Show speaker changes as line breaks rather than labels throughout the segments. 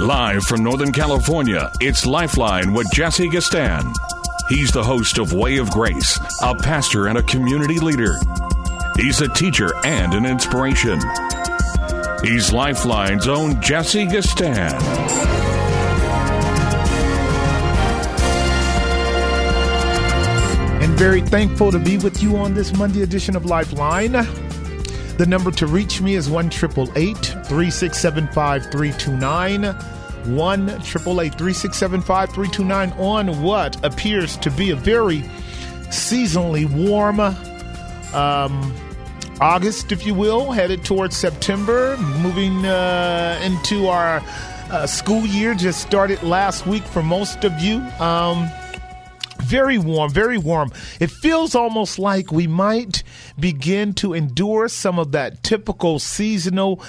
Live from Northern California, it's Lifeline with Jesse Gastan. He's the host of Way of Grace, a pastor and a community leader. He's a teacher and an inspiration. He's Lifeline's own Jesse Gastan.
And very thankful to be with you on this Monday edition of Lifeline. The number to reach me is 1 367 5329. 1 367 5329 on what appears to be a very seasonally warm um, August, if you will, headed towards September, moving uh, into our uh, school year. Just started last week for most of you. Um, very warm, very warm. It feels almost like we might begin to endure some of that typical seasonal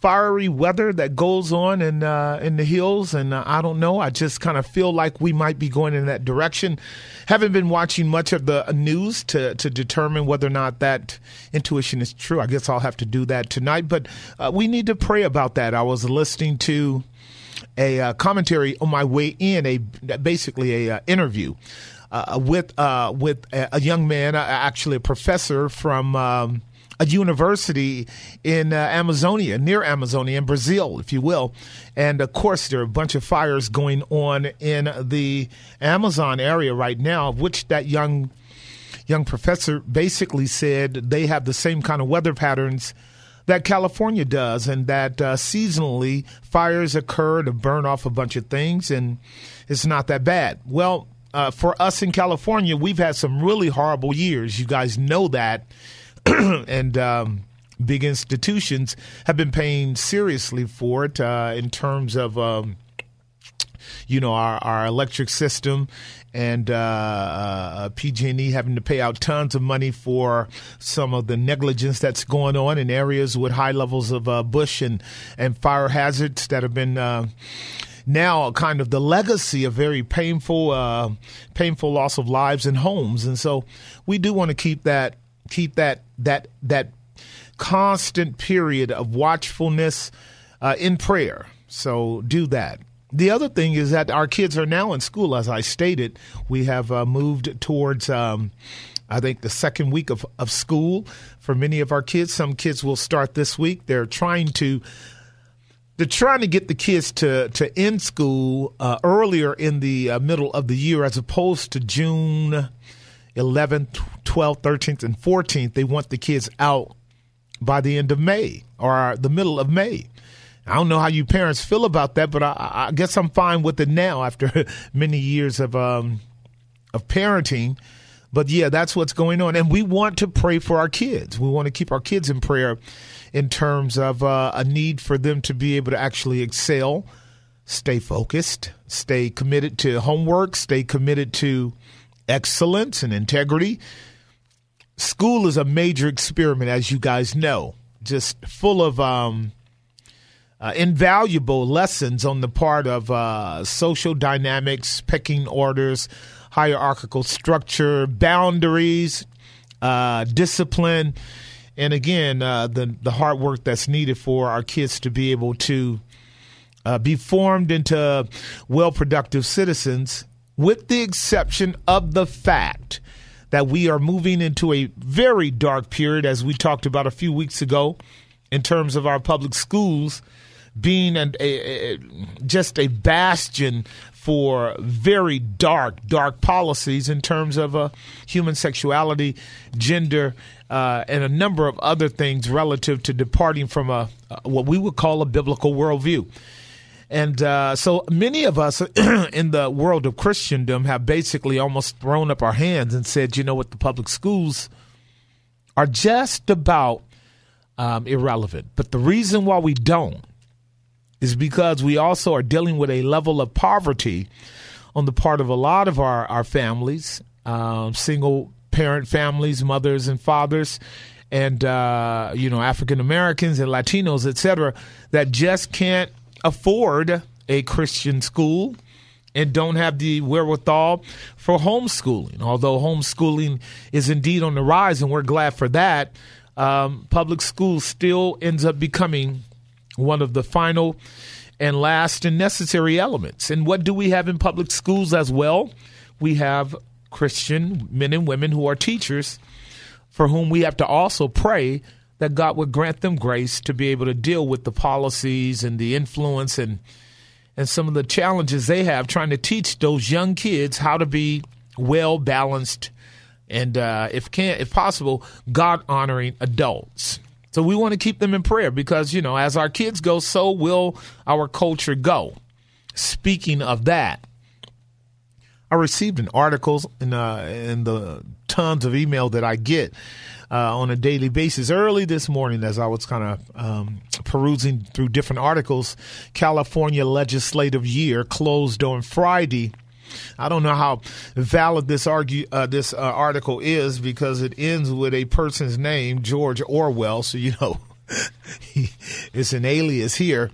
fiery weather that goes on in uh, in the hills, and uh, I don't know. I just kind of feel like we might be going in that direction. Haven't been watching much of the news to to determine whether or not that intuition is true. I guess I'll have to do that tonight, but uh, we need to pray about that. I was listening to a uh, commentary on my way in, a basically a uh, interview uh, with with a, a, young man, actually a professor from. Um, a university in uh, Amazonia, near Amazonia, in Brazil, if you will. And of course, there are a bunch of fires going on in the Amazon area right now, of which that young young professor basically said they have the same kind of weather patterns that California does, and that uh, seasonally fires occur to burn off a bunch of things, and it's not that bad. Well, uh, for us in California, we've had some really horrible years. You guys know that. and um, big institutions have been paying seriously for it uh, in terms of. Um, you know our, our electric system and uh, uh, PG&E having to pay out tons of money for some of the negligence that's going on in areas with high levels of uh, bush and and fire hazards that have been uh, now kind of the legacy of very painful uh, painful loss of lives and homes and so we do want to keep that keep that that that constant period of watchfulness uh, in prayer so do that the other thing is that our kids are now in school as i stated we have uh, moved towards um, I think the second week of, of school for many of our kids. Some kids will start this week. They're trying to they're trying to get the kids to to end school uh, earlier in the uh, middle of the year as opposed to June 11th, 12th, 13th, and 14th. They want the kids out by the end of May or the middle of May. I don't know how you parents feel about that, but I, I guess I'm fine with it now after many years of um, of parenting. But yeah, that's what's going on, and we want to pray for our kids. We want to keep our kids in prayer in terms of uh, a need for them to be able to actually excel, stay focused, stay committed to homework, stay committed to excellence and integrity. School is a major experiment, as you guys know, just full of um, uh, invaluable lessons on the part of uh, social dynamics, pecking orders, hierarchical structure, boundaries, uh, discipline and again, uh, the the hard work that's needed for our kids to be able to uh, be formed into well productive citizens, with the exception of the fact that we are moving into a very dark period, as we talked about a few weeks ago, in terms of our public schools being an, a, a, just a bastion for very dark, dark policies in terms of uh, human sexuality, gender, uh, and a number of other things relative to departing from a, what we would call a biblical worldview. And uh, so many of us in the world of Christendom have basically almost thrown up our hands and said, you know what, the public schools are just about um, irrelevant. But the reason why we don't is because we also are dealing with a level of poverty on the part of a lot of our, our families, um, single parent families, mothers and fathers, and uh, you know African Americans and Latinos, etc., that just can't afford a Christian school and don't have the wherewithal for homeschooling. Although homeschooling is indeed on the rise, and we're glad for that, um, public schools still ends up becoming one of the final and last and necessary elements. And what do we have in public schools as well? We have Christian men and women who are teachers for whom we have to also pray that God would grant them grace to be able to deal with the policies and the influence and and some of the challenges they have trying to teach those young kids how to be well balanced and uh, if can if possible God honoring adults. So we want to keep them in prayer because you know as our kids go, so will our culture go. Speaking of that, I received an article in uh, in the tons of email that I get uh, on a daily basis. Early this morning, as I was kind of um, perusing through different articles, California legislative year closed on Friday. I don't know how valid this argue uh, this uh, article is because it ends with a person's name, George Orwell. So you know, it's an alias here.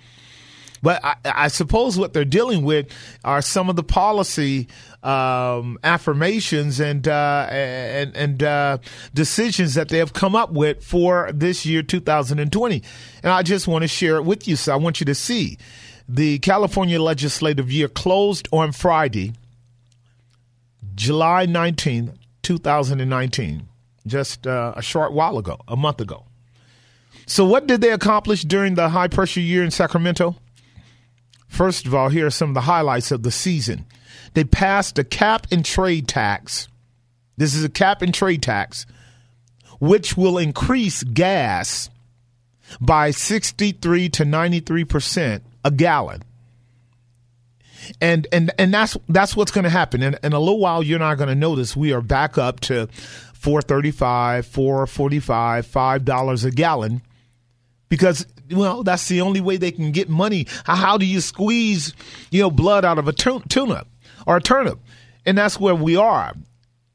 But I, I, suppose what they're dealing with are some of the policy um, affirmations and uh, and, and uh, decisions that they have come up with for this year, 2020. And I just want to share it with you. So I want you to see the California legislative year closed on Friday, July 19, 2019, just uh, a short while ago, a month ago. So, what did they accomplish during the high pressure year in Sacramento? First of all, here are some of the highlights of the season. They passed a cap and trade tax. This is a cap and trade tax, which will increase gas by 63 to 93 percent a gallon. And and and that's that's what's going to happen. In, in a little while, you're not going to notice we are back up to 435, 445, five dollars a gallon because well, that's the only way they can get money. How, do you squeeze, you know, blood out of a tuna or a turnip? And that's where we are.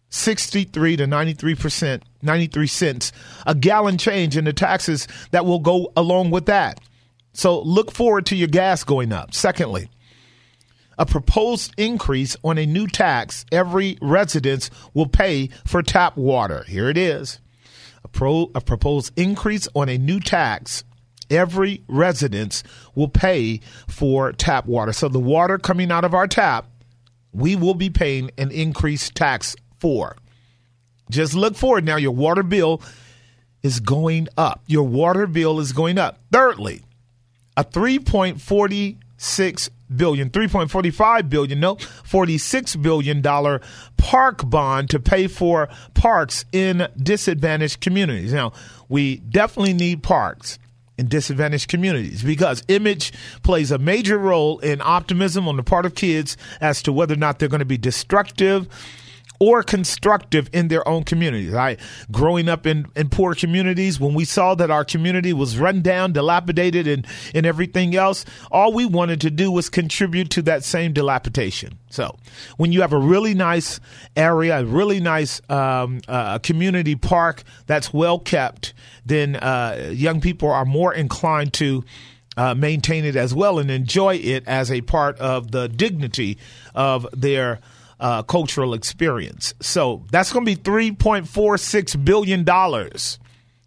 63 to 93 percent, 93 cents a gallon change in the taxes that will go along with that. So look forward to your gas going up. Secondly, a proposed increase on a new tax every residence will pay for tap water. Here it is. A, pro, a proposed increase on a new tax every residence will pay for tap water. So the water coming out of our tap, we will be paying an increased tax for. Just look forward now. Your water bill is going up. Your water bill is going up. Thirdly, a 3.46 billion, 3.45 billion, no, 46 billion dollar park bond to pay for parks in disadvantaged communities. Now, we definitely need parks in disadvantaged communities because image plays a major role in optimism on the part of kids as to whether or not they're going to be destructive or constructive in their own communities. I growing up in, in poor communities, when we saw that our community was run down, dilapidated, and, and everything else, all we wanted to do was contribute to that same dilapidation. So when you have a really nice area, a really nice um, uh, community park that's well kept, then uh, young people are more inclined to uh, maintain it as well and enjoy it as a part of the dignity of their uh, cultural experience. So that's going to be $3.46 billion.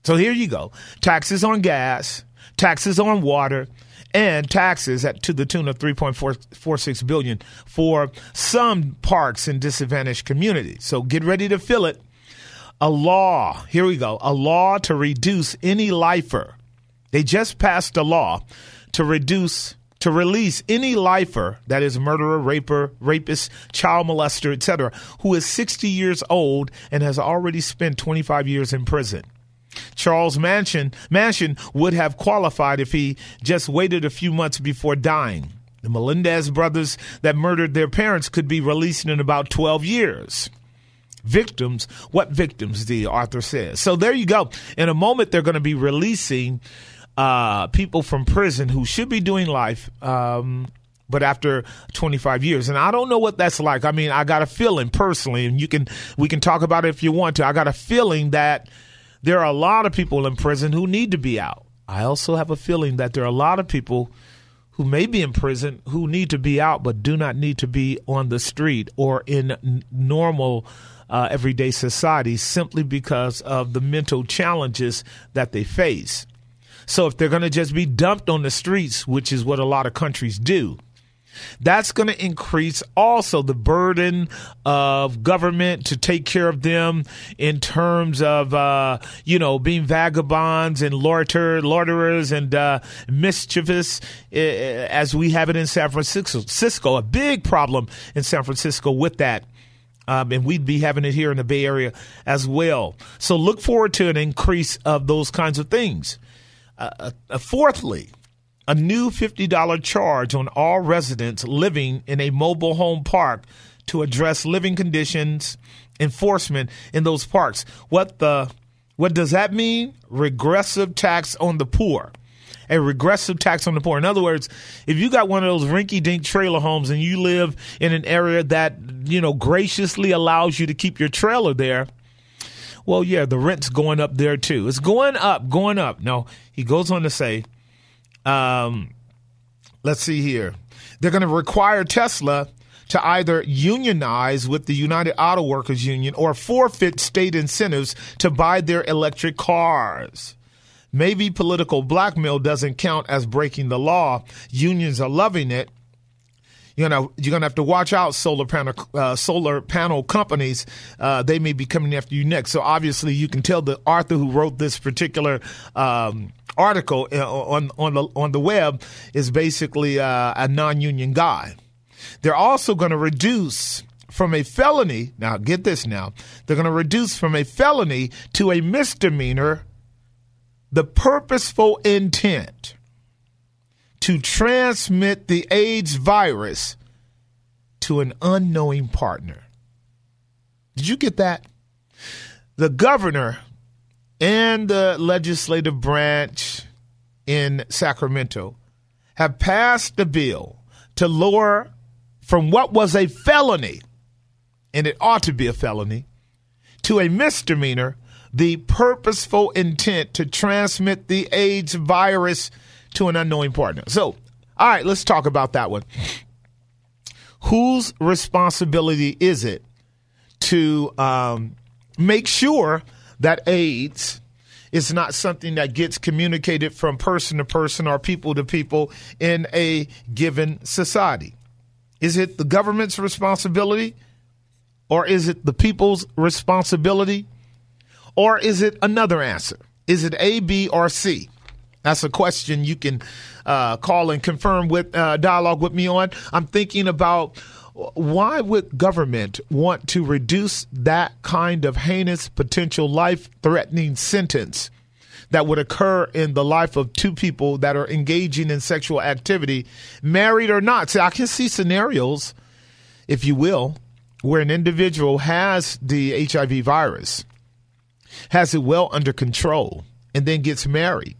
So here you go taxes on gas, taxes on water, and taxes at to the tune of 3.46 billion for some parks in disadvantaged communities. So get ready to fill it. A law, here we go, a law to reduce any lifer. They just passed a law to reduce to release any lifer, that is murderer, raper, rapist, child molester, etc., who is 60 years old and has already spent 25 years in prison. Charles Manson, Manson would have qualified if he just waited a few months before dying. The Menendez brothers that murdered their parents could be released in about 12 years. victims. What victims, the author says. So there you go. In a moment, they're going to be releasing uh, people from prison who should be doing life. Um, but after 25 years and i don't know what that's like i mean i got a feeling personally and you can we can talk about it if you want to i got a feeling that there are a lot of people in prison who need to be out i also have a feeling that there are a lot of people who may be in prison who need to be out but do not need to be on the street or in n- normal uh, everyday society simply because of the mental challenges that they face. So if they're going to just be dumped on the streets, which is what a lot of countries do, that's going to increase also the burden of government to take care of them in terms of, uh, you know, being vagabonds and loiter, loiterers and uh, mischievous, uh, as we have it in San Francisco. A big problem in San Francisco with that. Um, and we'd be having it here in the Bay Area as well. So look forward to an increase of those kinds of things. Uh, uh fourthly, a new $50 charge on all residents living in a mobile home park to address living conditions enforcement in those parks. What the what does that mean? Regressive tax on the poor. A regressive tax on the poor. In other words, if you got one of those rinky dink trailer homes and you live in an area that, you know, graciously allows you to keep your trailer there, well, yeah, the rent's going up there too. It's going up, going up. No, he goes on to say um, let's see here. They're going to require Tesla to either unionize with the United Auto Workers Union or forfeit state incentives to buy their electric cars. Maybe political blackmail doesn't count as breaking the law. Unions are loving it you know you're gonna have to watch out solar panel uh, solar panel companies. Uh, they may be coming after you next. So obviously you can tell the author who wrote this particular. Um, article uh, on on the on the web is basically uh, a non-union guy. They're also going to reduce from a felony. Now get this. Now they're going to reduce from a felony to a misdemeanor the purposeful intent to transmit the AIDS virus to an unknowing partner. Did you get that? The governor and the legislative branch in Sacramento have passed a bill to lower from what was a felony, and it ought to be a felony, to a misdemeanor the purposeful intent to transmit the AIDS virus to an unknowing partner. So, all right, let's talk about that one. Whose responsibility is it to um, make sure that AIDS is not something that gets communicated from person to person or people to people in a given society? Is it the government's responsibility? Or is it the people's responsibility? Or is it another answer? Is it A, B, or C? That's a question you can uh, call and confirm with uh, dialogue with me on. I'm thinking about why would government want to reduce that kind of heinous potential life threatening sentence that would occur in the life of two people that are engaging in sexual activity, married or not? See, I can see scenarios, if you will, where an individual has the HIV virus, has it well under control, and then gets married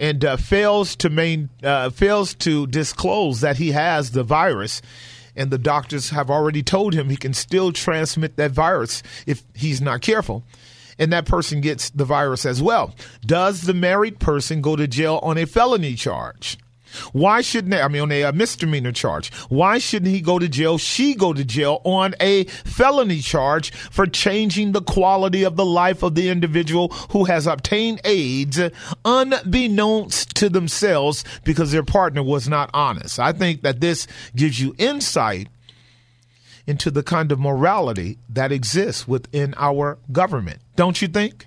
and uh, fails to main uh, fails to disclose that he has the virus and the doctors have already told him he can still transmit that virus if he's not careful and that person gets the virus as well. Does the married person go to jail on a felony charge why shouldn't they, I mean, on a, a, misdemeanor charge? Why shouldn't he go to jail? She go to jail on a felony charge for changing the quality of the life of the individual who has obtained AIDS unbeknownst to themselves because their partner was not honest. I think that this gives you insight into the kind of morality that exists within our government. Don't you think?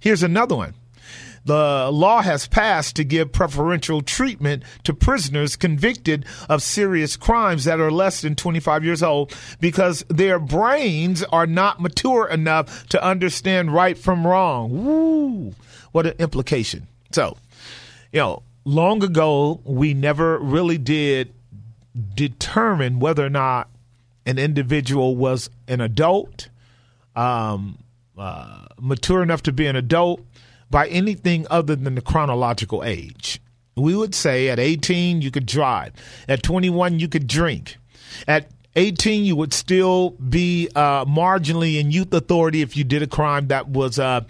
Here's another one the law has passed to give preferential treatment to prisoners convicted of serious crimes that are less than 25 years old because their brains are not mature enough to understand right from wrong. Woo! What an implication. So, you know, long ago, we never really did determine whether or not an individual was an adult, um, uh, mature enough to be an adult, by anything other than the chronological age. We would say at 18, you could drive. At 21, you could drink. At 18, you would still be uh, marginally in youth authority if you did a crime that was uh,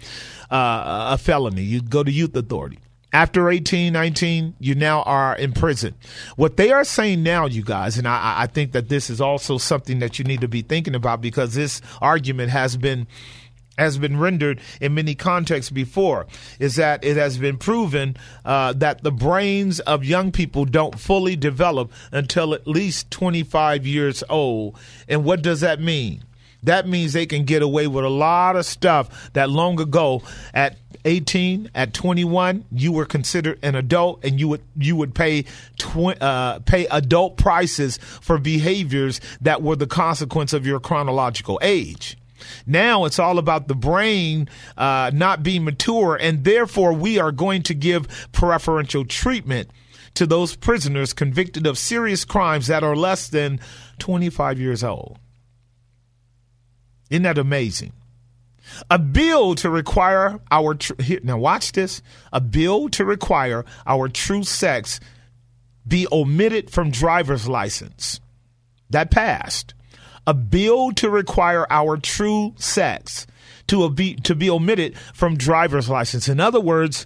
uh, a felony. You'd go to youth authority. After 18, 19, you now are in prison. What they are saying now, you guys, and I, I think that this is also something that you need to be thinking about because this argument has been has been rendered in many contexts before is that it has been proven uh, that the brains of young people don't fully develop until at least 25 years old. And what does that mean? That means they can get away with a lot of stuff that long ago at 18 at 21 you were considered an adult and you would you would pay tw- uh, pay adult prices for behaviors that were the consequence of your chronological age now it's all about the brain uh, not being mature, and therefore we are going to give preferential treatment to those prisoners convicted of serious crimes that are less than 25 years old. Isn't that amazing? A bill to require our tr- now watch this. A bill to require our true sex be omitted from driver's license. That passed a bill to require our true sex to be to be omitted from driver's license. In other words,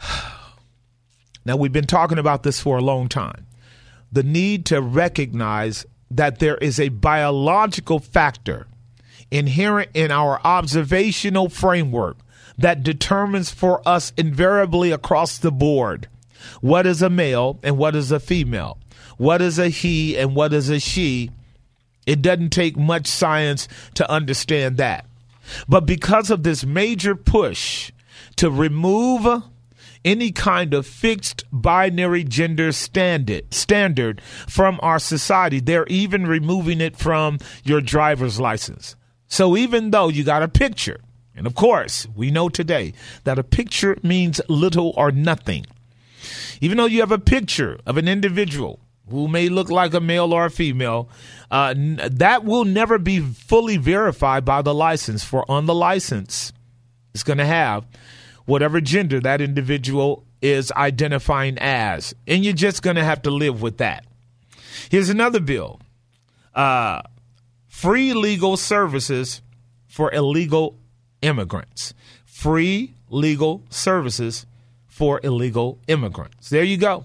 now we've been talking about this for a long time. The need to recognize that there is a biological factor inherent in our observational framework that determines for us invariably across the board what is a male and what is a female, what is a he and what is a she, it doesn't take much science to understand that. But because of this major push to remove any kind of fixed binary gender standard standard from our society, they're even removing it from your driver's license. So even though you got a picture, and of course, we know today that a picture means little or nothing. Even though you have a picture of an individual who may look like a male or a female, uh, n- that will never be fully verified by the license. For on the license, it's going to have whatever gender that individual is identifying as. And you're just going to have to live with that. Here's another bill uh, free legal services for illegal immigrants. Free legal services for illegal immigrants. There you go.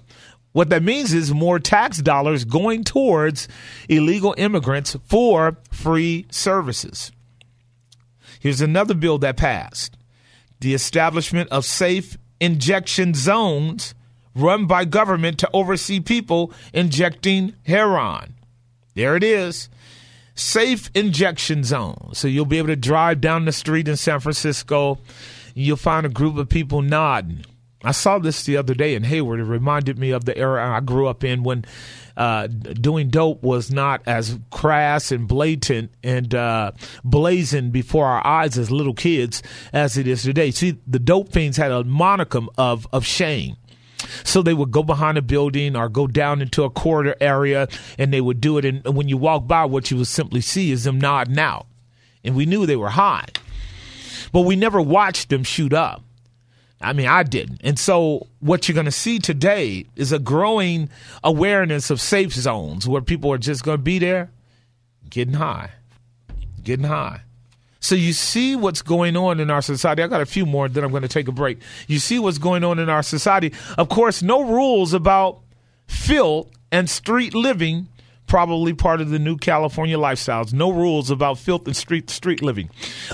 What that means is more tax dollars going towards illegal immigrants for free services. Here's another bill that passed the establishment of safe injection zones run by government to oversee people injecting heroin. There it is. Safe injection zones. So you'll be able to drive down the street in San Francisco. You'll find a group of people nodding I saw this the other day in Hayward. It reminded me of the era I grew up in when uh, doing dope was not as crass and blatant and uh, blazing before our eyes as little kids as it is today. See, the dope fiends had a monicum of of shame. So they would go behind a building or go down into a corridor area and they would do it. And when you walk by, what you would simply see is them nodding out. And we knew they were high, but we never watched them shoot up. I mean, I didn't. And so, what you're going to see today is a growing awareness of safe zones where people are just going to be there getting high, getting high. So, you see what's going on in our society. I got a few more, then I'm going to take a break. You see what's going on in our society. Of course, no rules about filth and street living probably part of the new California lifestyles. No rules about filth and street street living.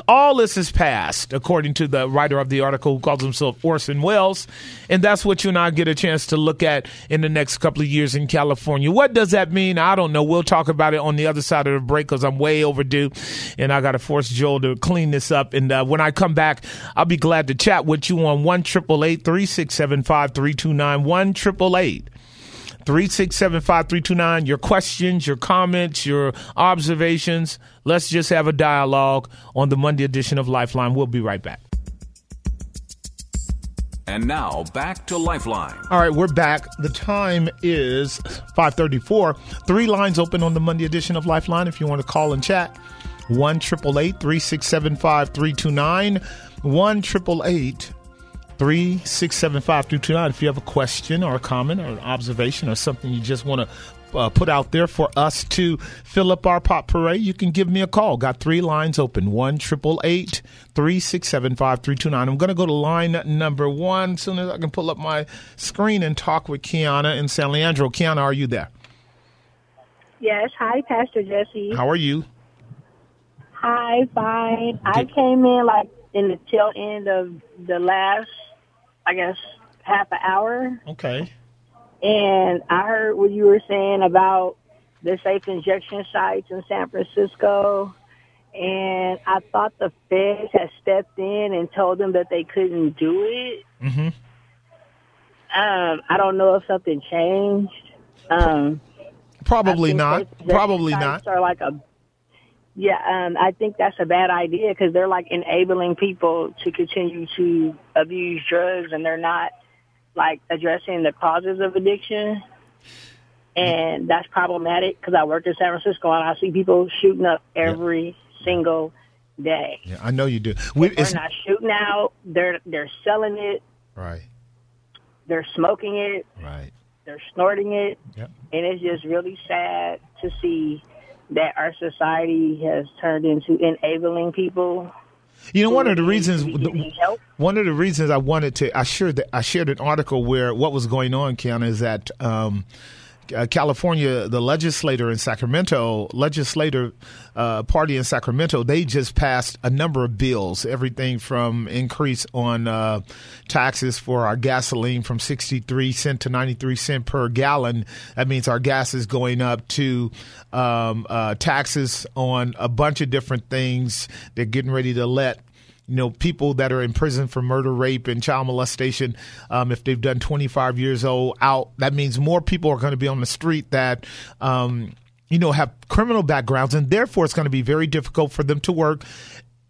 All this is passed, according to the writer of the article who calls himself Orson Welles, and that's what you and I get a chance to look at in the next couple of years in California. What does that mean? I don't know. We'll talk about it on the other side of the break because I'm way overdue, and I got to force Joel to clean this up. And uh, when I come back, I'll be glad to chat with you on one triple eight three six seven five three two nine one triple eight. 3675329. Your questions, your comments, your observations. Let's just have a dialogue on the Monday edition of Lifeline. We'll be right back.
And now back to Lifeline.
All right, we're back. The time is 534. Three lines open on the Monday edition of Lifeline if you want to call and chat. 1 888 3675 329. 1 888 3675 329. If you have a question or a comment or an observation or something you just want to uh, put out there for us to fill up our pot parade, you can give me a call. Got three lines open 1 888 3675 329. I'm going to go to line number one as soon as I can pull up my screen and talk with Kiana in San Leandro. Kiana, are you there?
Yes. Hi, Pastor Jesse.
How are you?
Hi, fine. I came in like in the tail end of the last, I guess, half an hour.
Okay.
And I heard what you were saying about the safe injection sites in San Francisco. And I thought the feds had stepped in and told them that they couldn't do it.
Mm-hmm.
Um, I don't know if something changed. Um,
Probably not. Probably not.
Are like a yeah, um, I think that's a bad idea because they're like enabling people to continue to abuse drugs, and they're not like addressing the causes of addiction. And that's problematic because I work in San Francisco and I see people shooting up every single day.
Yeah, I know you do. We,
They're not shooting out. They're they're selling it.
right.
They're smoking it.
Right.
They're snorting it.
Yep.
And it's just really sad to see that our society has turned into enabling people.
You know, one of the reasons,
need- who need help.
one of the reasons I wanted to, I shared I shared an article where what was going on, Kiana, is that um, uh, California, the legislator in Sacramento, legislator uh, party in Sacramento, they just passed a number of bills, everything from increase on uh, taxes for our gasoline from 63 cent to 93 cent per gallon. That means our gas is going up to um, uh, taxes on a bunch of different things. They're getting ready to let you know, people that are in prison for murder, rape, and child molestation, um, if they've done 25 years old out, that means more people are going to be on the street that, um, you know, have criminal backgrounds, and therefore it's going to be very difficult for them to work.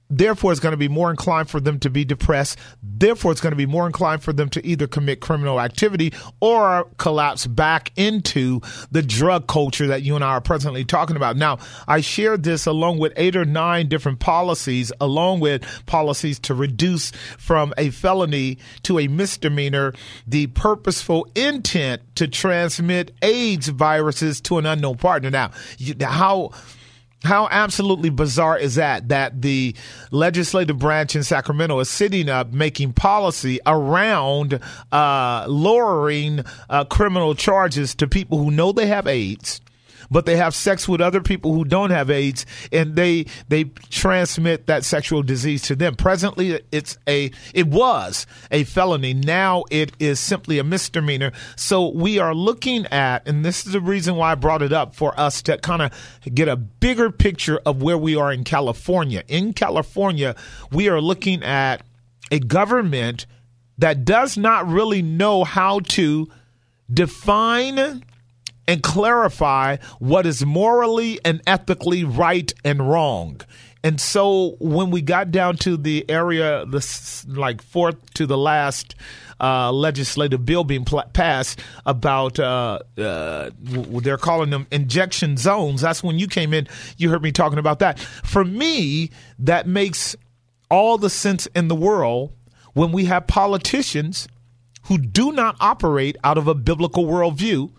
Therefore, it's going to be more inclined for them to be depressed. Therefore, it's going to be more inclined for them to either commit criminal activity or collapse back into the drug culture that you and I are presently talking about. Now, I shared this along with eight or nine different policies, along with policies to reduce from a felony to a misdemeanor the purposeful intent to transmit AIDS viruses to an unknown partner. Now, how how absolutely bizarre is that? That the legislative branch in Sacramento is sitting up making policy around uh, lowering uh, criminal charges to people who know they have AIDS. But they have sex with other people who don't have AIDS, and they they transmit that sexual disease to them. Presently, it's a it was a felony. Now it is simply a misdemeanor. So we are looking at, and this is the reason why I brought it up for us to kind of get a bigger picture of where we are in California. In California, we are looking at a government that does not really know how to define and clarify what is morally and ethically right and wrong. And so when we got down to the area, this like fourth to the last uh, legislative bill being pl- passed about, uh, uh, w- they're calling them injection zones. That's when you came in. You heard me talking about that. For me, that makes all the sense in the world when we have politicians who do not operate out of a biblical worldview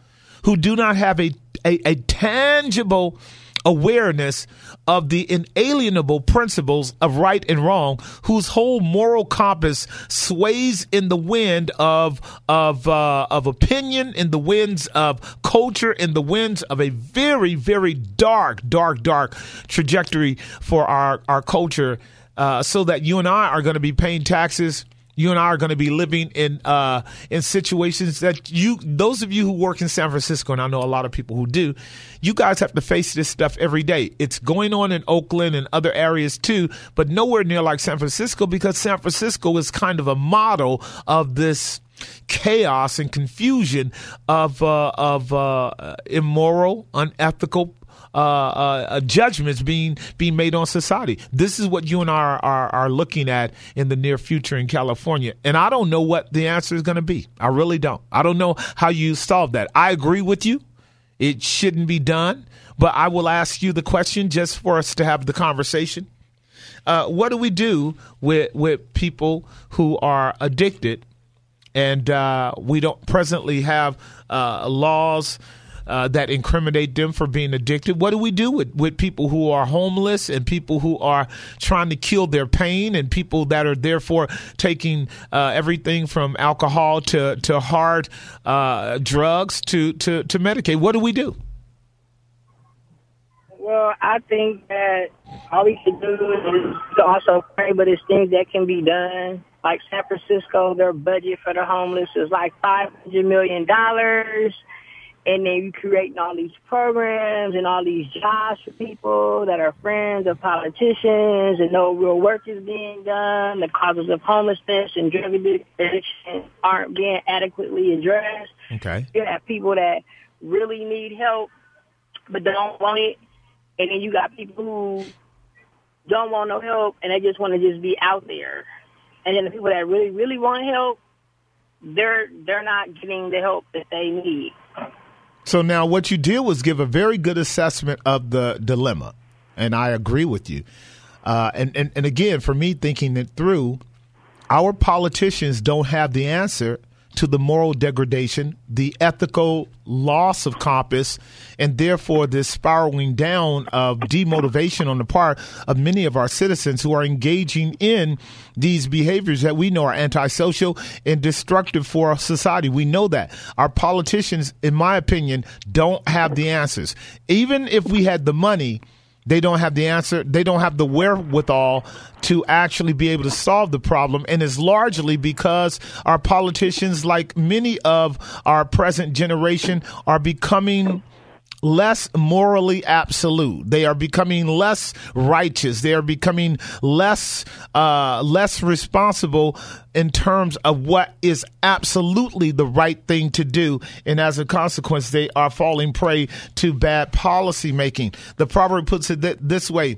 who do not have a, a, a tangible awareness of the inalienable principles of right and wrong, whose whole moral compass sways in the wind of of uh, of opinion, in the winds of culture, in the winds of a very very dark, dark, dark trajectory for our our culture, uh, so that you and I are going to be paying taxes you and I are going to be living in uh, in situations that you, those of you who work in San Francisco, and I know a lot of people who do, you guys have to face this stuff every day. It's going on in Oakland and other areas too, but nowhere near like San Francisco because San Francisco is kind of a model of this chaos and confusion of uh, of uh, immoral, unethical uh, uh, judgments being being made on society. This is what you and I are, are, are looking at in the near future in California, and I don't know what the answer is going to be. I really don't. I don't know how you solve that. I agree with you; it shouldn't be done. But I will ask you the question just for us to have the conversation. Uh, what do we do with with people who are addicted, and uh, we don't presently have uh, laws? Uh, that incriminate them for being addicted. What do we do with, with people who are homeless and people who are trying to kill their pain and people that are therefore taking uh, everything from alcohol to, to hard uh, drugs to, to, to Medicaid? What do we do?
Well, I think that all we can do is also pray, but it's things that can be done. Like San Francisco, their budget for the homeless is like five hundred million dollars, and then you creating all these programs and all these jobs for people that are friends of politicians, and no real work is being done. The causes of homelessness and drug addiction aren't being adequately addressed.
Okay,
you have people that really need help but don't want it and then you got people who don't want no help and they just want to just be out there. And then the people that really, really want help, they're they're not getting the help that they need.
So now what you did was give a very good assessment of the dilemma. And I agree with you. Uh, and, and, and again, for me thinking it through, our politicians don't have the answer to the moral degradation, the ethical loss of compass, and therefore this spiraling down of demotivation on the part of many of our citizens who are engaging in these behaviors that we know are antisocial and destructive for our society. We know that. Our politicians, in my opinion, don't have the answers. Even if we had the money, they don't have the answer. They don't have the wherewithal to actually be able to solve the problem. And it's largely because our politicians, like many of our present generation, are becoming less morally absolute. They are becoming less righteous. They are becoming less uh, less responsible in terms of what is absolutely the right thing to do. And as a consequence, they are falling prey to bad policy making. The proverb puts it th- this way: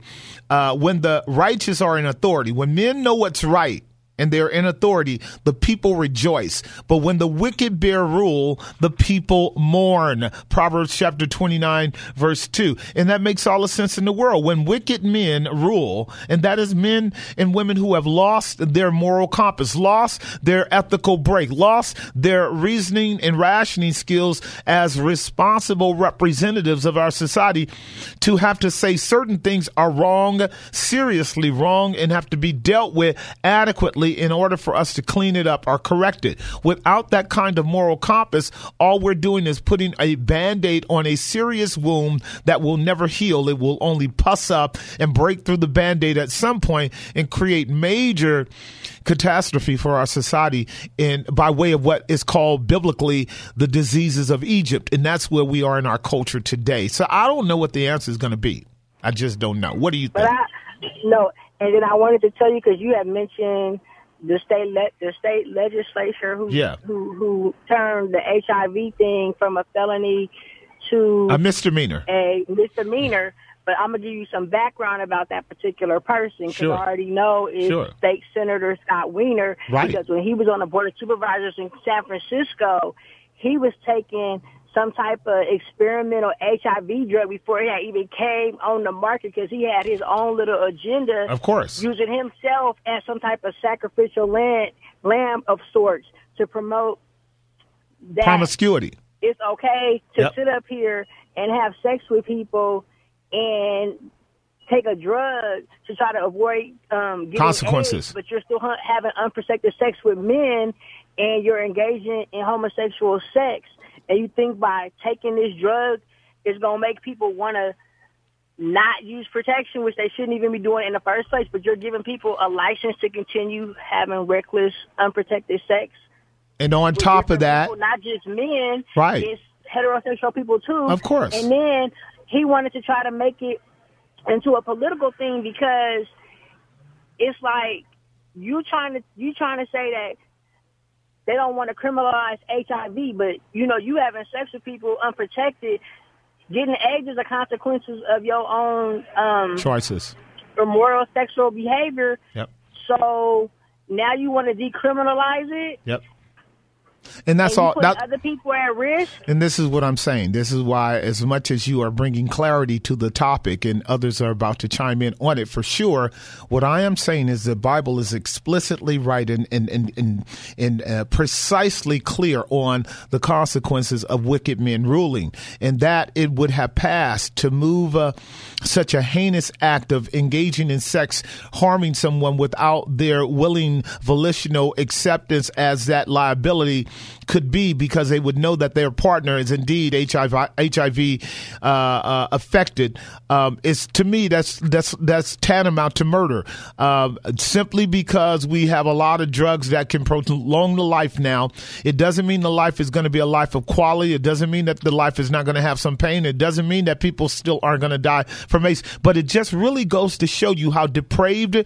uh, When the righteous are in authority, when men know what's right and they're in authority, the people rejoice. But when the wicked bear rule, the people mourn. Proverbs chapter 29, verse 2. And that makes all the sense in the world. When wicked men rule, and that is men and women who have lost their moral compass, lost their ethical break, lost their reasoning and rationing skills as responsible representatives of our society, to have to say certain things are wrong, seriously wrong, and have to be dealt with adequately in order for us to clean it up or correct it. Without that kind of moral compass, all we're doing is putting a band aid on a serious wound that will never heal. It will only pus up and break through the band aid at some point and create major catastrophe for our society in by way of what is called biblically the diseases of Egypt. And that's where we are in our culture today. So I don't know what the answer is going to be. I just don't know. What do you think?
But I, no, and then I wanted to tell you because you had mentioned the state le- the state legislature who
yeah.
who who turned the HIV thing from a felony to
a misdemeanor.
A misdemeanor. But I'm gonna give you some background about that particular person because
sure.
I already know is
sure.
State Senator Scott Wiener.
Right.
Because when he was on the board of supervisors in San Francisco, he was taking some type of experimental HIV drug before it had even came on the market because he had his own little agenda.
Of course.
Using himself as some type of sacrificial lamb, lamb of sorts to promote that
promiscuity.
It's okay to
yep.
sit up here and have sex with people and take a drug to try to avoid um,
consequences,
AIDS, but you're still having unprotected sex with men and you're engaging in homosexual sex and you think by taking this drug it's going to make people want to not use protection, which they shouldn't even be doing in the first place, but you're giving people a license to continue having reckless, unprotected sex.
And on top of that,
people, not just men,
right?
It's heterosexual people too,
of course.
And then he wanted to try to make it into a political thing because it's like you trying to you trying to say that they don't want to criminalize HIV, but you know, you having sex with people unprotected, getting AIDS is a consequences of your own um,
choices,
immoral sexual behavior.
Yep.
So now you want to decriminalize it.
Yep. And that's
and
all.
That, other people are at risk.
And this is what I'm saying. This is why, as much as you are bringing clarity to the topic, and others are about to chime in on it for sure, what I am saying is the Bible is explicitly right and and and and, and uh, precisely clear on the consequences of wicked men ruling, and that it would have passed to move uh, such a heinous act of engaging in sex, harming someone without their willing volitional acceptance as that liability could be because they would know that their partner is indeed HIV HIV uh, uh, affected. Um, it's to me that's that's that's tantamount to murder. Uh, simply because we have a lot of drugs that can prolong the life now, it doesn't mean the life is going to be a life of quality. It doesn't mean that the life is not going to have some pain. It doesn't mean that people still aren't going to die from AIDS. But it just really goes to show you how depraved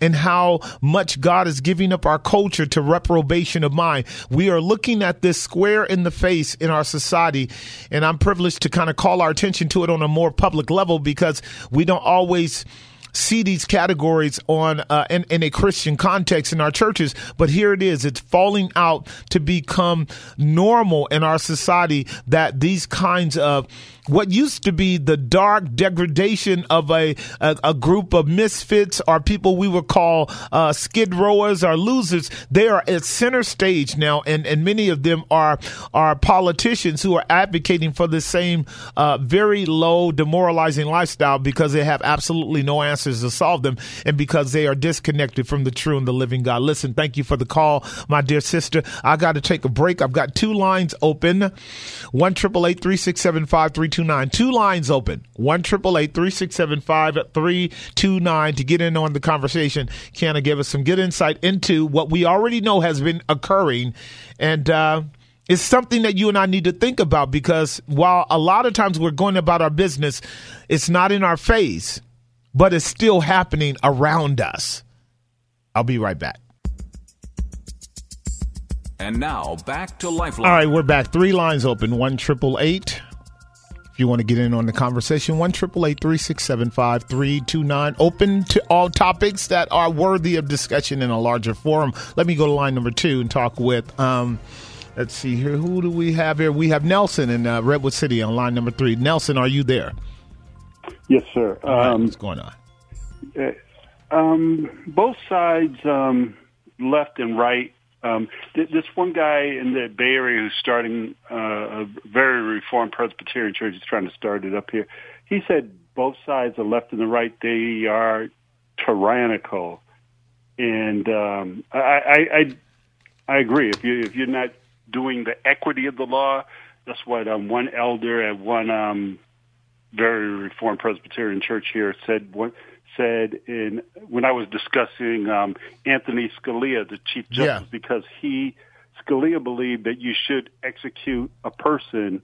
and how much God is giving up our culture to reprobation of mind. We are looking at this square in the face in our society, and I'm privileged to kind of call our attention to it on a more public level because we don't always see these categories on uh, in, in a Christian context in our churches, but here it is. It's falling out to become normal in our society that these kinds of what used to be the dark degradation of a, a, a group of misfits or people we would call uh, skid rowers or losers, they are at center stage now, and, and many of them are are politicians who are advocating for the same uh, very low, demoralizing lifestyle because they have absolutely no answers to solve them, and because they are disconnected from the true and the living God. Listen, thank you for the call, my dear sister. I got to take a break. I've got two lines open: one triple eight three six seven five three two nine. Two lines open. One triple eight three six seven five three two nine to get in on the conversation. Kiana give us some good insight into what we already know has been occurring, and uh, it's something that you and I need to think about because while a lot of times we're going about our business, it's not in our face, but it's still happening around us. I'll be right back.
And now back to Lifeline.
All right, we're back. Three lines open. One triple eight. You want to get in on the conversation, one triple eight three six seven five three two nine. Open to all topics that are worthy of discussion in a larger forum. Let me go to line number two and talk with. Um, let's see here. Who do we have here? We have Nelson in uh, Redwood City on line number three. Nelson, are you there?
Yes, sir.
Right,
Um,
what's going on?
uh, um, both sides, um, left and right. Um, th- this one guy in the Bay Area who's starting uh, a very reformed Presbyterian church, he's trying to start it up here. He said both sides, the left and the right, they are tyrannical, and um, I, I, I, I agree. If you if you're not doing the equity of the law, that's what um, one elder at one um, very reformed Presbyterian church here said what said in when I was discussing um, Anthony Scalia, the Chief Justice,
Yeah.
because he Scalia believed that you should execute a person.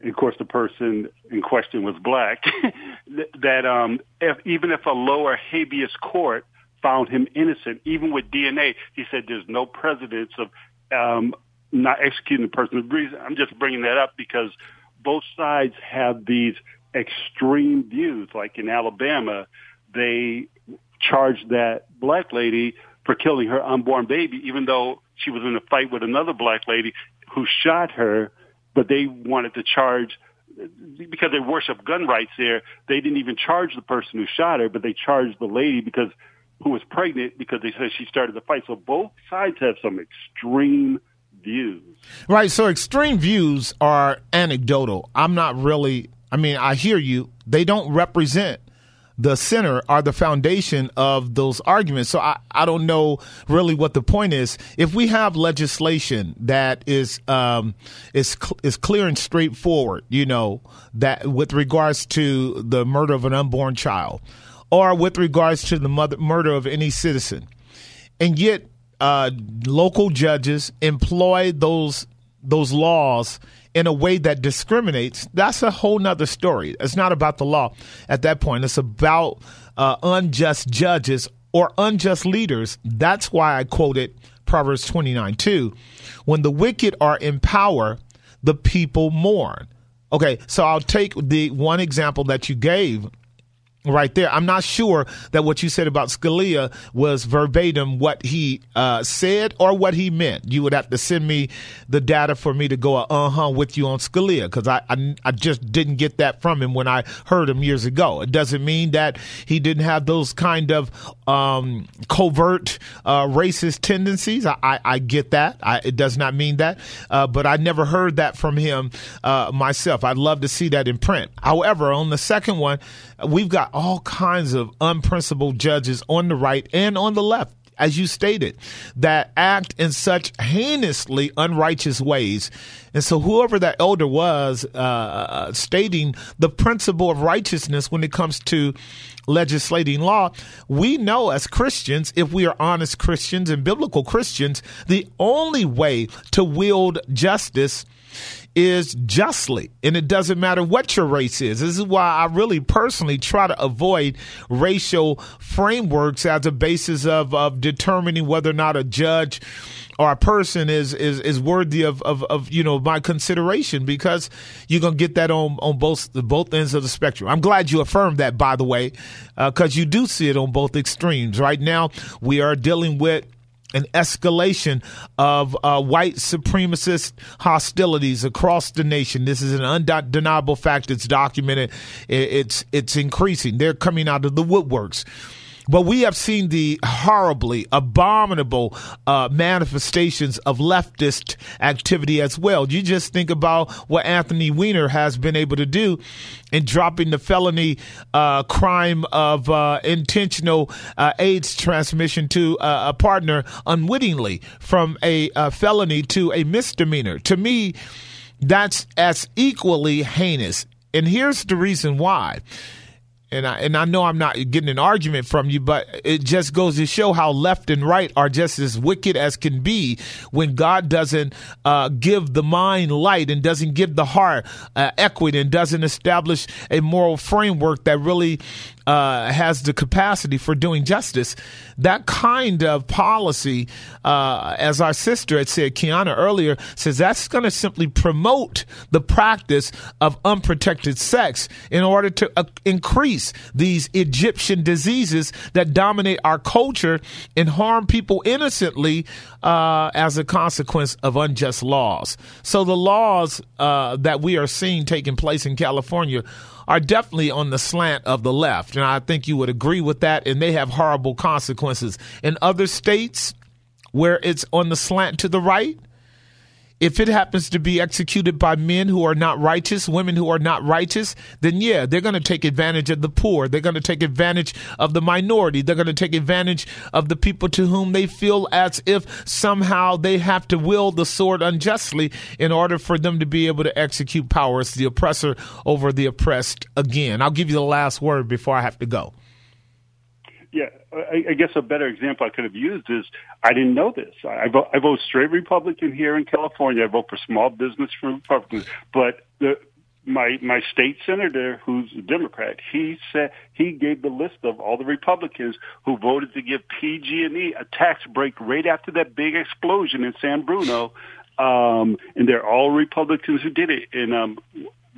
And of course, the person in question was black. that- um, if, even if a lower habeas court found him innocent, even with DNA, he said there's no precedence of um, not executing the person. The reason I'm just bringing that up because both sides have these extreme views. Like in Alabama, they charged that black lady for killing her unborn baby, even though she was in a fight with another black lady who shot her, but they wanted to charge because they worship gun rights there, they didn't even charge the person who shot her, but they charged the lady because who was pregnant because they said she started the fight. So both sides have some extreme views.
Right. So extreme views are anecdotal. I'm not really, I mean, I hear you. They don't represent the center are the foundation of those arguments. So I, I don't know really what the point is. If we have legislation that is um, is cl- is clear and straightforward, you know, that with regards to the murder of an unborn child, or with regards to the mother, murder of any citizen, and yet uh, local judges employ those those laws in a way that discriminates, that's a whole nother story. It's not about the law at that point. It's about uh, unjust judges or unjust leaders. That's why I quoted Proverbs 29 2. When the wicked are in power, the people mourn. Okay, so I'll take the one example that you gave right there. I'm not sure that what you said about Scalia was verbatim what he uh, said or what he meant. You would have to send me the data for me to go uh huh with you on Scalia because I, I, I just didn't get that from him when I heard him years ago. It doesn't mean that he didn't have those kind of um, covert uh, racist tendencies. I, I, I get that. I, it does not mean that, uh, but I never heard that from him uh, myself. I'd love to see that in print. However, on the second one, we've got all kinds of unprincipled judges on the right and on the left as you stated, that act in such heinously unrighteous ways. And so, whoever that elder was, uh, stating the principle of righteousness when it comes to legislating law, we know as Christians, if we are honest Christians and biblical Christians, the only way to wield justice is justly, and it doesn't matter what your race is. This is why I really personally try to avoid racial frameworks as a basis of, of determining whether or not a judge or a person is is is worthy of, of, of you know my consideration because you're gonna get that on on both both ends of the spectrum. I'm glad you affirmed that, by the way, because uh, you do see it on both extremes. Right now, we are dealing with an escalation of uh, white supremacist hostilities across the nation. This is an undeniable fact. It's documented. It's it's increasing. They're coming out of the woodworks. But we have seen the horribly abominable uh, manifestations of leftist activity as well. You just think about what Anthony Weiner has been able to do in dropping the felony uh, crime of uh, intentional uh, AIDS transmission to uh, a partner unwittingly from a, a felony to a misdemeanor. To me, that's as equally heinous. And here's the reason why and I and I know I'm not getting an argument from you, but it just goes to show how left and right are just as wicked as can be when God doesn't uh, give the mind light and doesn't give the heart uh, equity and doesn't establish a moral framework that really uh, has the capacity for doing justice. That kind of policy, uh, as our sister had said, Kiana earlier, says that's going to simply promote the practice of unprotected sex in order to uh, increase these Egyptian diseases that dominate our culture and harm people innocently uh, as a consequence of unjust laws. So the laws uh, that we are seeing taking place in California are definitely on the slant of the left. And I think you would agree with that. And they have horrible consequences. In other states where it's on the slant to the right, if it happens to be executed by men who are not righteous, women who are not righteous, then yeah, they're going to take advantage of the poor. They're going to take advantage of the minority. They're going to take advantage of the people to whom they feel as if somehow they have to wield the sword unjustly in order for them to be able to execute power the oppressor over the oppressed again. I'll give you the last word before I have to go.
I, I guess a better example I could have used is I didn't know this. I vote, I vote straight Republican here in California. I vote for small business for Republicans, but the my my state senator who's a Democrat, he said he gave the list of all the Republicans who voted to give PG&E a tax break right after that big explosion in San Bruno, um, and they're all Republicans who did it. And um,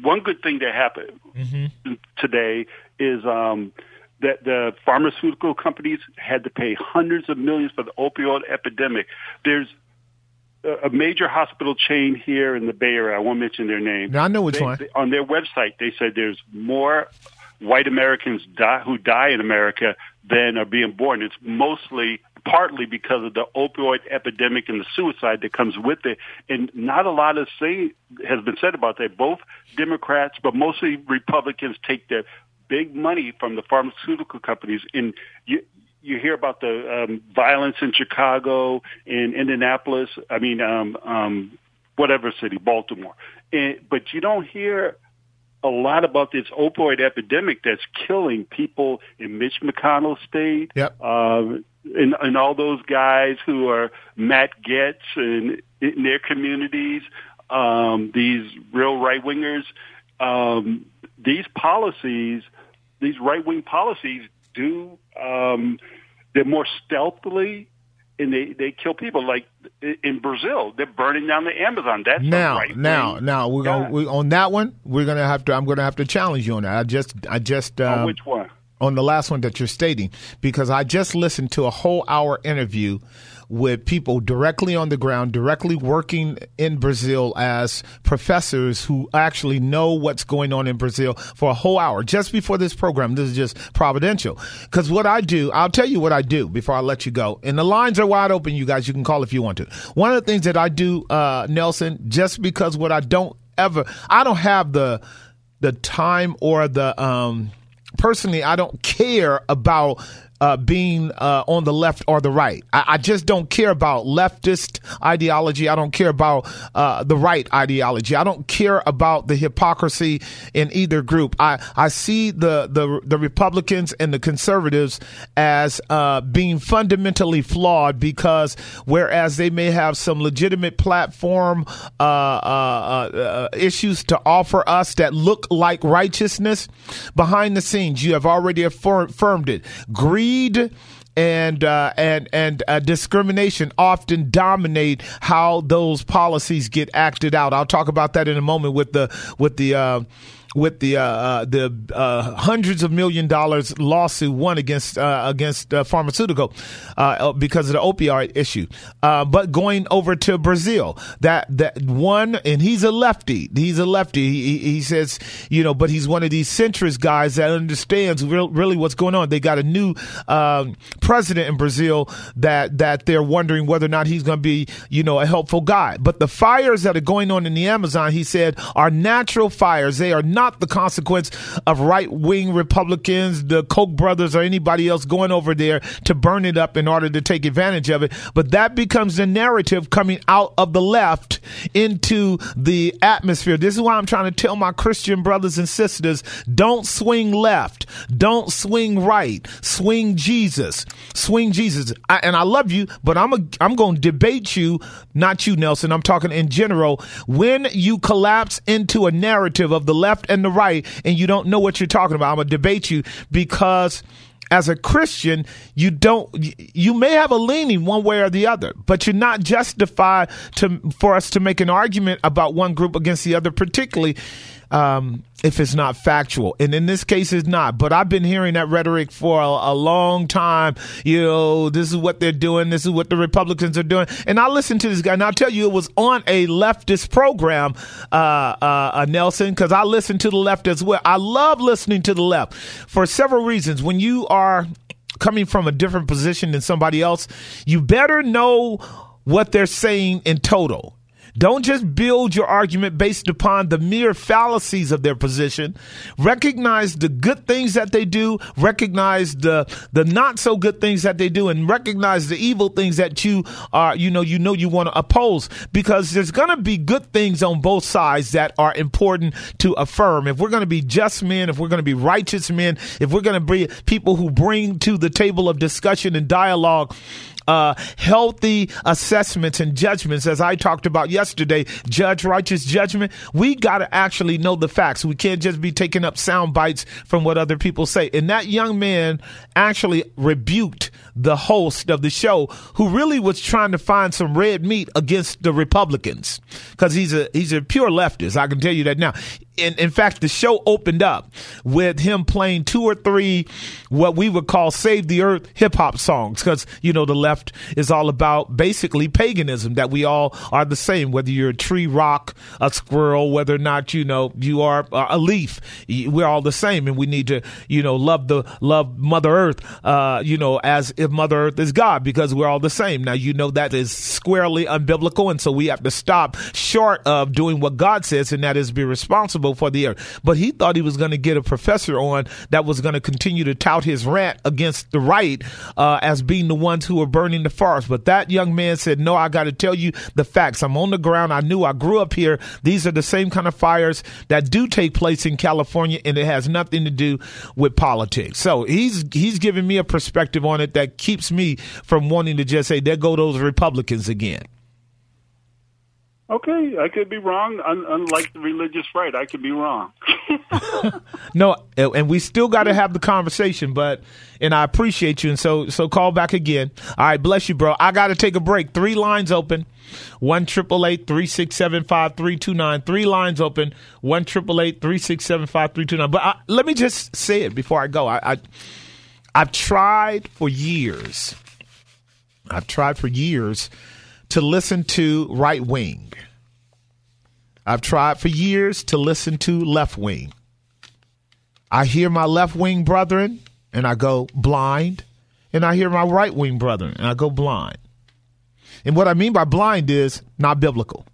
one good thing that happened mm-hmm. today is um, that the pharmaceutical companies had to pay hundreds of millions for the opioid epidemic. There's a major hospital chain here in the Bay Area. I won't mention their name.
Now, I know which
they,
one.
They, on their website, they said there's more white Americans die, who die in America than are being born. It's mostly partly because of the opioid epidemic and the suicide that comes with it. And not a lot of say has been said about that. Both Democrats, but mostly Republicans take the big money from the pharmaceutical companies. And you, you hear about the um, violence in Chicago, in Indianapolis. I mean, um, um, whatever city, Baltimore. And, but you don't hear a lot about this opioid epidemic that's killing people in Mitch McConnell state.
Yep.
Uh, and, and all those guys who are Matt Gaetz and in their communities, um, these real right wingers, um, these policies these right wing policies do um, they're more stealthily and they they kill people. Like in Brazil, they're burning down the Amazon. That's
now,
right
now, now we're gonna we, on that one. We're gonna have to. I'm gonna have to challenge you on that. I just, I just. Um,
on which one?
On the last one that you're stating, because I just listened to a whole hour interview with people directly on the ground, directly working in Brazil as professors who actually know what's going on in Brazil for a whole hour just before this program. This is just providential. Because what I do, I'll tell you what I do before I let you go. And the lines are wide open, you guys. You can call if you want to. One of the things that I do, uh, Nelson, just because what I don't ever, I don't have the, the time or the, um, personally, I don't care about uh, being uh, on the left or the right. I, I, just don't care about leftist ideology. I don't care about uh, the right ideology. I don't care about the hypocrisy in either group. I, I see the, the the Republicans and the conservatives as uh, being fundamentally flawed because whereas they may have some legitimate platform uh, uh, issues to offer us that look like righteousness, behind the scenes you have already affirmed it. Greed greed and uh, and and uh, discrimination often dominate how those policies get acted out. I'll talk about that in a moment with the with the. Uh, with the uh, uh, the uh, hundreds of million dollars lawsuit won against uh, against uh, pharmaceutical uh, because of the opioid issue. but going over to Brazil, that that one, and he's a lefty. He's a lefty. He, he says, you know, but he's one of these centrist guys that understands real, really what's going on. They got a new um, president in Brazil that that they're wondering whether or not he's going to be, you know, a helpful guy. But the fires that are going on in the Amazon, he said, are natural fires. They are not not the consequence of right wing Republicans, the Koch brothers, or anybody else going over there to burn it up in order to take advantage of it. But that becomes the narrative coming out of the left into the atmosphere. This is why I'm trying to tell my Christian brothers and sisters don't swing left, don't swing right, swing Jesus, swing Jesus. I, and I love you, but I'm I'm going to debate you, not you, Nelson. I'm talking in general. When you collapse into a narrative of the left and the right and you don't know what you're talking about. I'm going to debate you because as a Christian, you don't, you may have a leaning one way or the other, but you're not justified to, for us to make an argument about one group against the other, particularly um, if it's not factual. And in this case, it's not. But I've been hearing that rhetoric for a, a, long time. You know, this is what they're doing. This is what the Republicans are doing. And I listened to this guy, and I'll tell you, it was on a leftist program, uh, uh, uh Nelson, because I listen to the left as well. I love listening to the left for several reasons. When you are coming from a different position than somebody else, you better know what they're saying in total. Don't just build your argument based upon the mere fallacies of their position. Recognize the good things that they do, recognize the the not so good things that they do, and recognize the evil things that you are, you know, you know you want to oppose because there's gonna be good things on both sides that are important to affirm. If we're gonna be just men, if we're gonna be righteous men, if we're gonna be people who bring to the table of discussion and dialogue uh, healthy assessments and judgments, as I talked about yesterday, judge righteous judgment. We got to actually know the facts. We can't just be taking up sound bites from what other people say. And that young man actually rebuked the host of the show who really was trying to find some red meat against the Republicans because he's a he's a pure leftist. I can tell you that now in, in fact, the show opened up with him playing two or three what we would call save the earth hip hop songs because, you know, the left is all about basically paganism that we all are the same, whether you're a tree, rock, a squirrel, whether or not, you know, you are a leaf. We're all the same and we need to, you know, love the, love Mother Earth, uh, you know, as if Mother Earth is God because we're all the same. Now, you know, that is squarely unbiblical. And so we have to stop short of doing what God says and that is be responsible responsible for the earth. But he thought he was going to get a professor on that was going to continue to tout his rant against the right uh, as being the ones who were burning the forest. But that young man said, No, I got to tell you the facts. I'm on the ground. I knew I grew up here. These are the same kind of fires that do take place in California, and it has nothing to do with politics. So he's he's giving me a perspective on it that keeps me from wanting to just say, There go those Republicans again.
Okay, I could be wrong. Un- unlike the religious right, I could be wrong.
no, and we still got to have the conversation, but and I appreciate you, and so so call back again. All right, bless you, bro. I got to take a break. Three lines open. One triple eight three six seven five three two nine. Three lines open. One triple eight three six seven five three two nine. But I, let me just say it before I go. I, I I've tried for years. I've tried for years to listen to right wing. I've tried for years to listen to left wing. I hear my left wing brethren and I go blind, and I hear my right wing brethren and I go blind. And what I mean by blind is not biblical.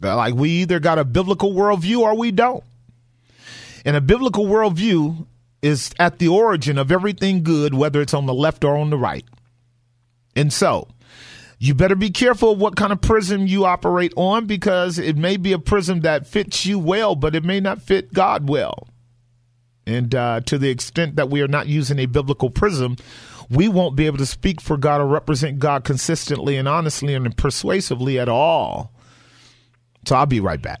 Like we either got a biblical worldview or we don't. And a biblical worldview is at the origin of everything good, whether it's on the left or on the right. And so, you better be careful what kind of prism you operate on because it may be a prism that fits you well, but it may not fit God well. And uh, to the extent that we are not using a biblical prism, we won't be able to speak for God or represent God consistently and honestly and persuasively at all. So I'll be right back.